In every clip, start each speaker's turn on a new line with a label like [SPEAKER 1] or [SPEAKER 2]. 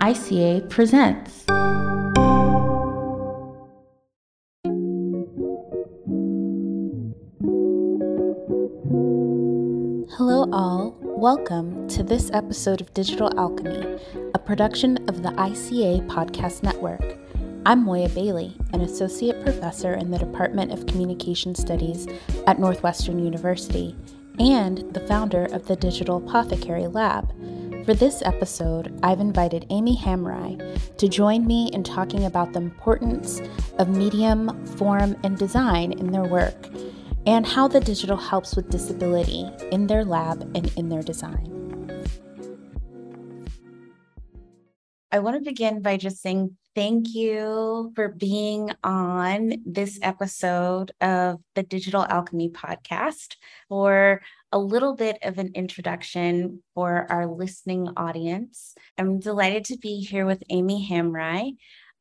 [SPEAKER 1] ICA presents. Hello, all. Welcome to this episode of Digital Alchemy, a production of the ICA Podcast Network. I'm Moya Bailey, an associate professor in the Department of Communication Studies at Northwestern University and the founder of the Digital Apothecary Lab. For this episode, I've invited Aimi Hamraie to join me in talking about the importance of medium, form, and design in their work, and how the digital helps with disability in their lab and in their design. I want to begin by just saying thank you for being on this episode of the Digital Alchemy podcast. For a little bit of an introduction for our listening audience, I'm delighted to be here with Aimi Hamraie,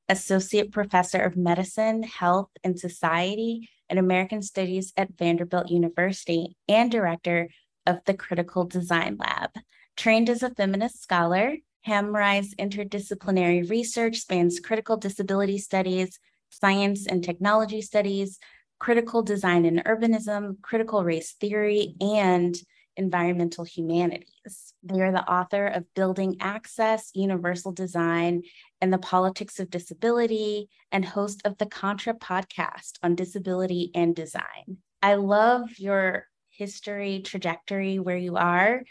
[SPEAKER 1] Associate Professor of Medicine, Health, and Society and American Studies at Vanderbilt University and Director of the Critical Design Lab. Trained as a feminist scholar, Hamraie's interdisciplinary research spans critical disability studies, science and technology studies, critical design and urbanism, critical race theory, and environmental humanities. They are the author of Building Access, Universal Design, and the Politics of Disability, and host of the Contra podcast on disability and design. I love your history trajectory where you are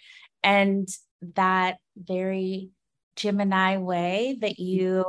[SPEAKER 1] and that very Gemini way that mm-hmm. you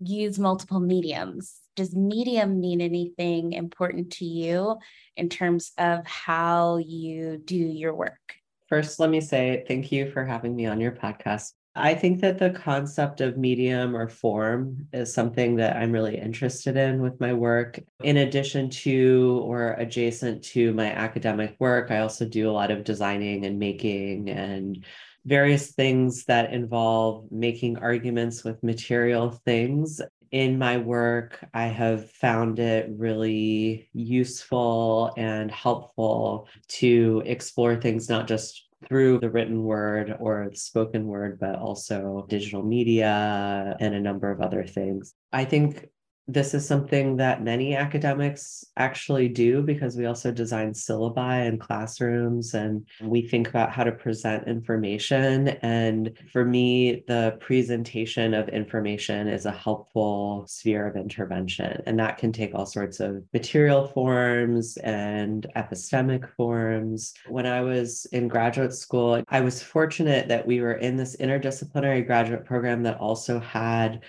[SPEAKER 1] use multiple mediums. Does medium mean anything important to you in terms of how you do your work?
[SPEAKER 2] First, let me say thank you for having me on your podcast. I think that the concept of medium or form is something that I'm really interested in with my work. In addition to or adjacent to my academic work, I also do a lot of designing and making and various things that involve making arguments with material things. In my work, I have found it really useful and helpful to explore things not just through the written word or the spoken word, but also digital media and a number of other things. I think this is something that many academics actually do because we also design syllabi and classrooms and we think about how to present information. And for me, the presentation of information is a helpful sphere of intervention. And that can take all sorts of material forms and epistemic forms. When I was in graduate school, I was fortunate that we were in this interdisciplinary graduate program that also had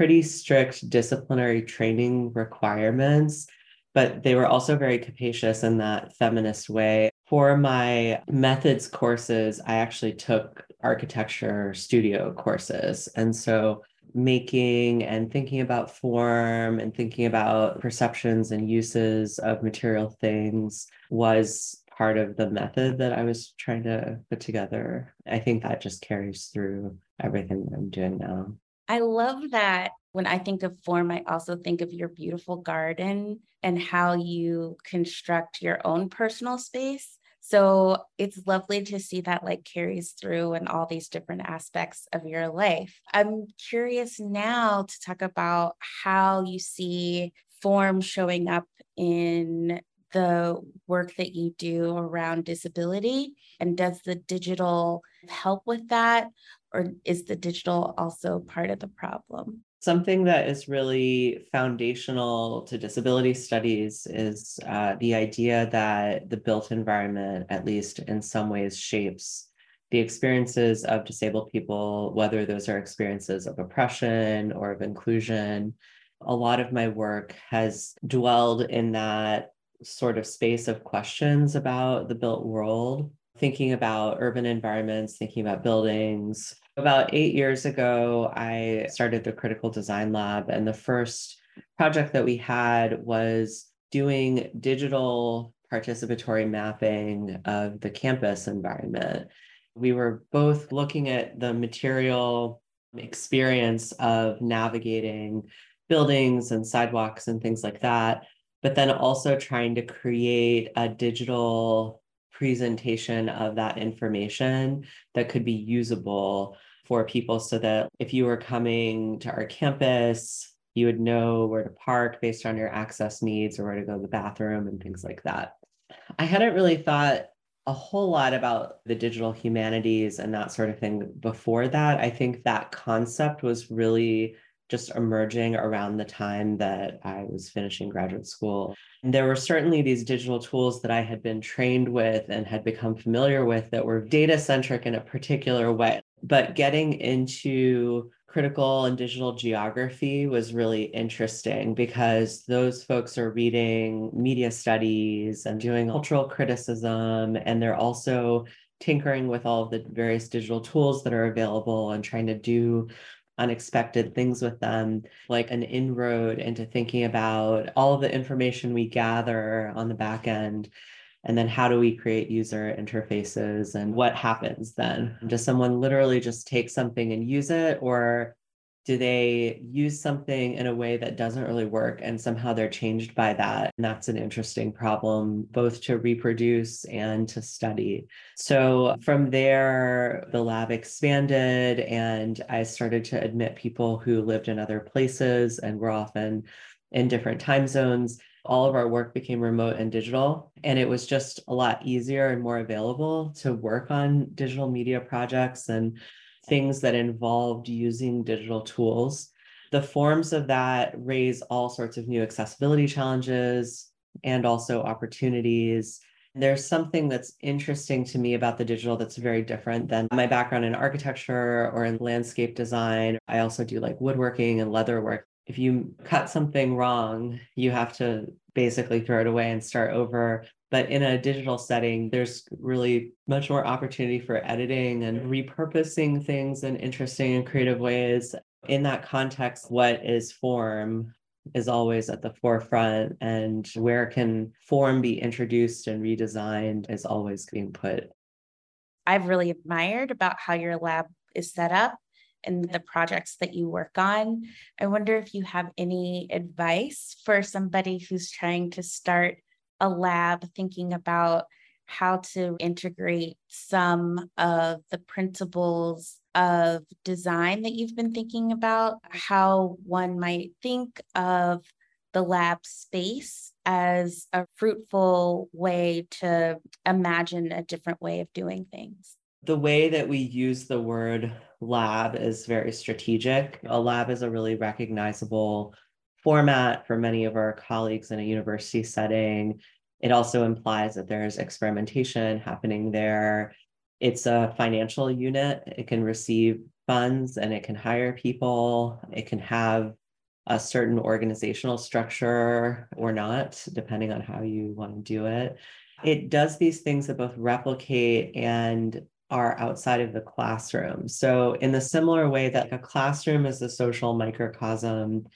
[SPEAKER 2] pretty strict disciplinary training requirements, but they were also very capacious in that feminist way. For my methods courses, I actually took architecture studio courses. And so making and thinking about form and thinking about perceptions and uses of material things was part of the method that I was trying to put together. I think that just carries through everything that I'm doing now.
[SPEAKER 1] I love that. When I think of form, I also think of your beautiful garden and how you construct your own personal space. So it's lovely to see that like carries through in all these different aspects of your life. I'm curious now to talk about how you see form showing up in the work that you do around disability and does the digital help with that or is the digital also part of the problem?
[SPEAKER 2] Something that is really foundational to disability studies is uh, the idea that the built environment, at least in some ways, shapes the experiences of disabled people, whether those are experiences of oppression or of inclusion. A lot of my work has dwelled in that sort of space of questions about the built world thinking about urban environments, thinking about buildings. About eight years ago, I started the Critical Design Lab, and the first project that we had was doing digital participatory mapping of the campus environment. We were both looking at the material experience of navigating buildings and sidewalks and things like that, but then also trying to create a digital presentation of that information that could be usable for people so that if you were coming to our campus, you would know where to park based on your access needs or where to go to the bathroom and things like that. I hadn't really thought a whole lot about the digital humanities and that sort of thing before that. I think that concept was really just emerging around the time that I was finishing graduate school. And there were certainly these digital tools that I had been trained with and had become familiar with that were data centric in a particular way. But getting into critical and digital geography was really interesting because those folks are reading media studies and doing cultural criticism, and they're also tinkering with all the various digital tools that are available and trying to do unexpected things with them, like an inroad into thinking about all of the information we gather on the back end. And then how do we create user interfaces and what happens then? Does someone literally just take something and use it? Or do they use something in a way that doesn't really work and somehow they're changed by that and that's an interesting problem both to reproduce and to study so from there the lab expanded and i started to admit people who lived in other places and were often in different time zones all of our work became remote and digital and it was just a lot easier and more available to work on digital media projects and things that involved using digital tools. The forms of that raise all sorts of new accessibility challenges and also opportunities. There's something that's interesting to me about the digital that's very different than my background in architecture or in landscape design. I also do like woodworking and leather work. If you cut something wrong, you have to basically throw it away and start over. But in a digital setting, there's really much more opportunity for editing and repurposing things in interesting and creative ways. In that context, what is form is always at the forefront, and where can form be introduced and redesigned is always being put.
[SPEAKER 1] I've really admired about how your lab is set up and the mm-hmm. projects that you work on. I wonder if you have any advice for somebody who's trying to start a lab thinking about how to integrate some of the principles of design that you've been thinking about, how one might think of the lab space as a fruitful way to imagine a different way of doing things.
[SPEAKER 2] The way that we use the word lab is very strategic. A lab is a really recognizable format for many of our colleagues in a university setting. It also implies that there's experimentation happening there. It's a financial unit. It can receive funds and it can hire people. It can have a certain organizational structure or not, depending on how you want to do it. It does these things that both replicate and are outside of the classroom. So, in the similar way that a classroom is a social microcosm,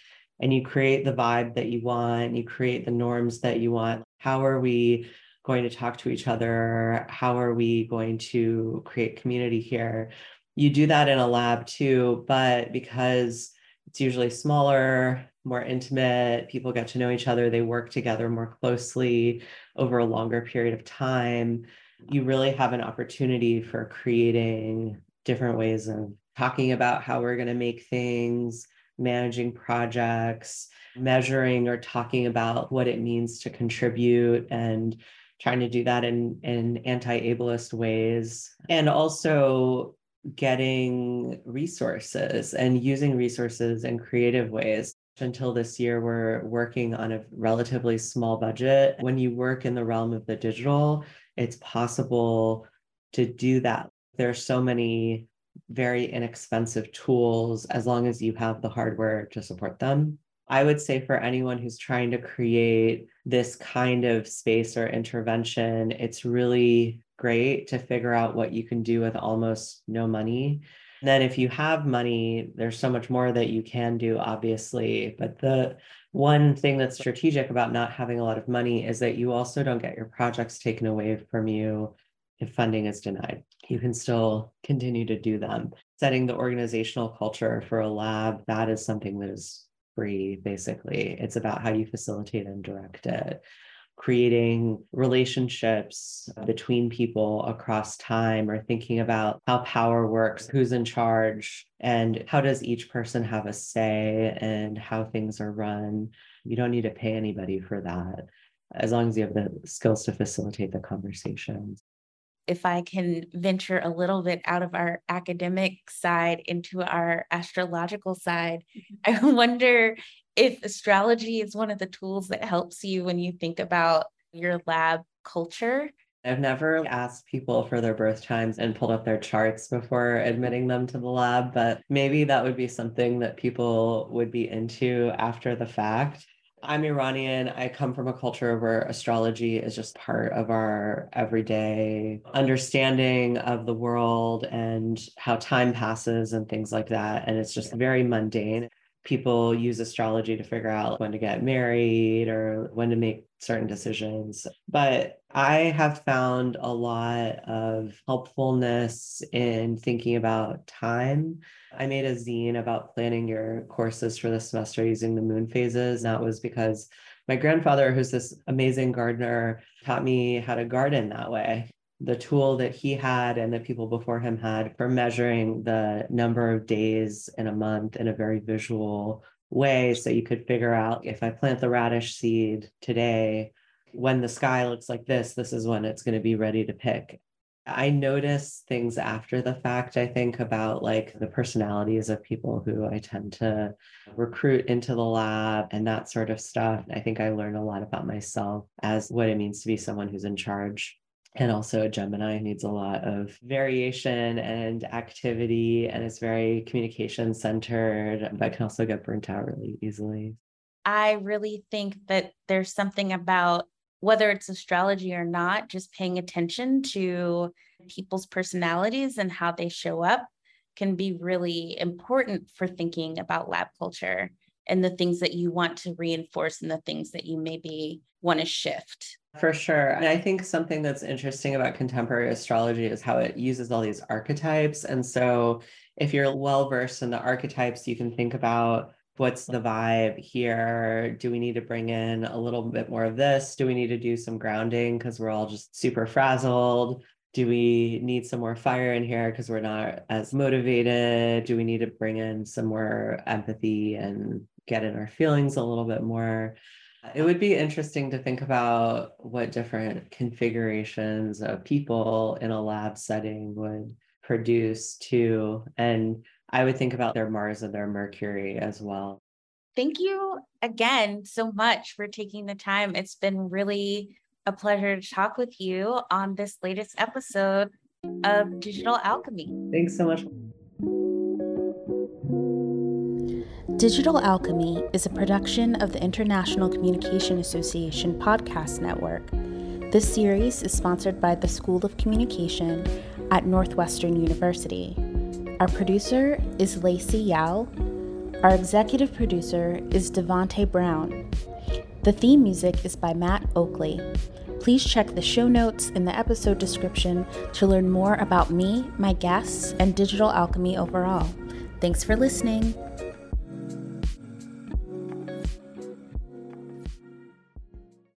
[SPEAKER 2] and you create the vibe that you want, you create the norms that you want. How are we going to talk to each other? How are we going to create community here? You do that in a lab too, but because it's usually smaller, more intimate, people get to know each other, they work together more closely over a longer period of time. You really have an opportunity for creating different ways of talking about how we're going to make things, managing projects, measuring or talking about what it means to contribute and trying to do that in, in anti-ableist ways. And also getting resources and using resources in creative ways. Until this year, we're working on a relatively small budget. When you work in the realm of the digital, it's possible to do that. There are so many very inexpensive tools as long as you have the hardware to support them. I would say for anyone who's trying to create this kind of space or intervention, it's really great to figure out what you can do with almost no money. And then if you have money, there's so much more that you can do, obviously. But the one thing that's strategic about not having a lot of money is that you also don't get your projects taken away from you if funding is denied. You can still continue to do them. Setting the organizational culture for a lab, that is something that is free, basically. It's about how you facilitate and direct it. Creating relationships between people across time or thinking about how power works, who's in charge, and how does each person have a say and how things are run. You don't need to pay anybody for that as long as you have the skills to facilitate the conversations.
[SPEAKER 1] If I can venture a little bit out of our academic side into our astrological side, mm-hmm. I wonder if astrology is one of the tools that helps you when you think about your lab culture.
[SPEAKER 2] I've never asked people for their birth times and pulled up their charts before admitting them to the lab, but maybe that would be something that people would be into after the fact. I'm Iranian. I come from a culture where astrology is just part of our everyday understanding of the world and how time passes and things like that. And it's just very mundane people use astrology to figure out when to get married or when to make certain decisions. But I have found a lot of helpfulness in thinking about time. I made a zine about planning your courses for the semester using the moon phases. And that was because my grandfather, who's this amazing gardener, taught me how to garden that way the tool that he had and the people before him had for measuring the number of days in a month in a very visual way. So you could figure out if I plant the radish seed today, when the sky looks like this, this is when it's going to be ready to pick. I notice things after the fact, I think, about like the personalities of people who I tend to recruit into the lab and that sort of stuff. I think I learn a lot about myself as what it means to be someone who's in charge and also a Gemini needs a lot of variation and activity and it's very communication centered, but can also get burnt out really easily.
[SPEAKER 1] I really think that there's something about whether it's astrology or not, just paying attention to people's personalities and how they show up can be really important for thinking about lab culture and the things that you want to reinforce and the things that you maybe want to shift.
[SPEAKER 2] For sure. And I think something that's interesting about contemporary astrology is how it uses all these archetypes. And so if you're well versed in the archetypes, you can think about what's the vibe here? Do we need to bring in a little bit more of this? Do we need to do some grounding because we're all just super frazzled? Do we need some more fire in here because we're not as motivated? Do we need to bring in some more empathy and get in our feelings a little bit more? It would be interesting to think about what different configurations of people in a lab setting would produce too. And I would think about their Mars and their Mercury as well.
[SPEAKER 1] Thank you again so much for taking the time. It's been really a pleasure to talk with you on this latest episode of Digital Alchemy.
[SPEAKER 2] Thanks so much.
[SPEAKER 1] Digital Alchemy is a production of the International Communication Association podcast network. This series is sponsored by the School of Communication at Northwestern University. Our producer is Lacey Yao. Our executive producer is Devonte Brown. The theme music is by Matt Oakley. Please check the show notes in the episode description to learn more about me, my guests, and digital alchemy overall. Thanks for listening.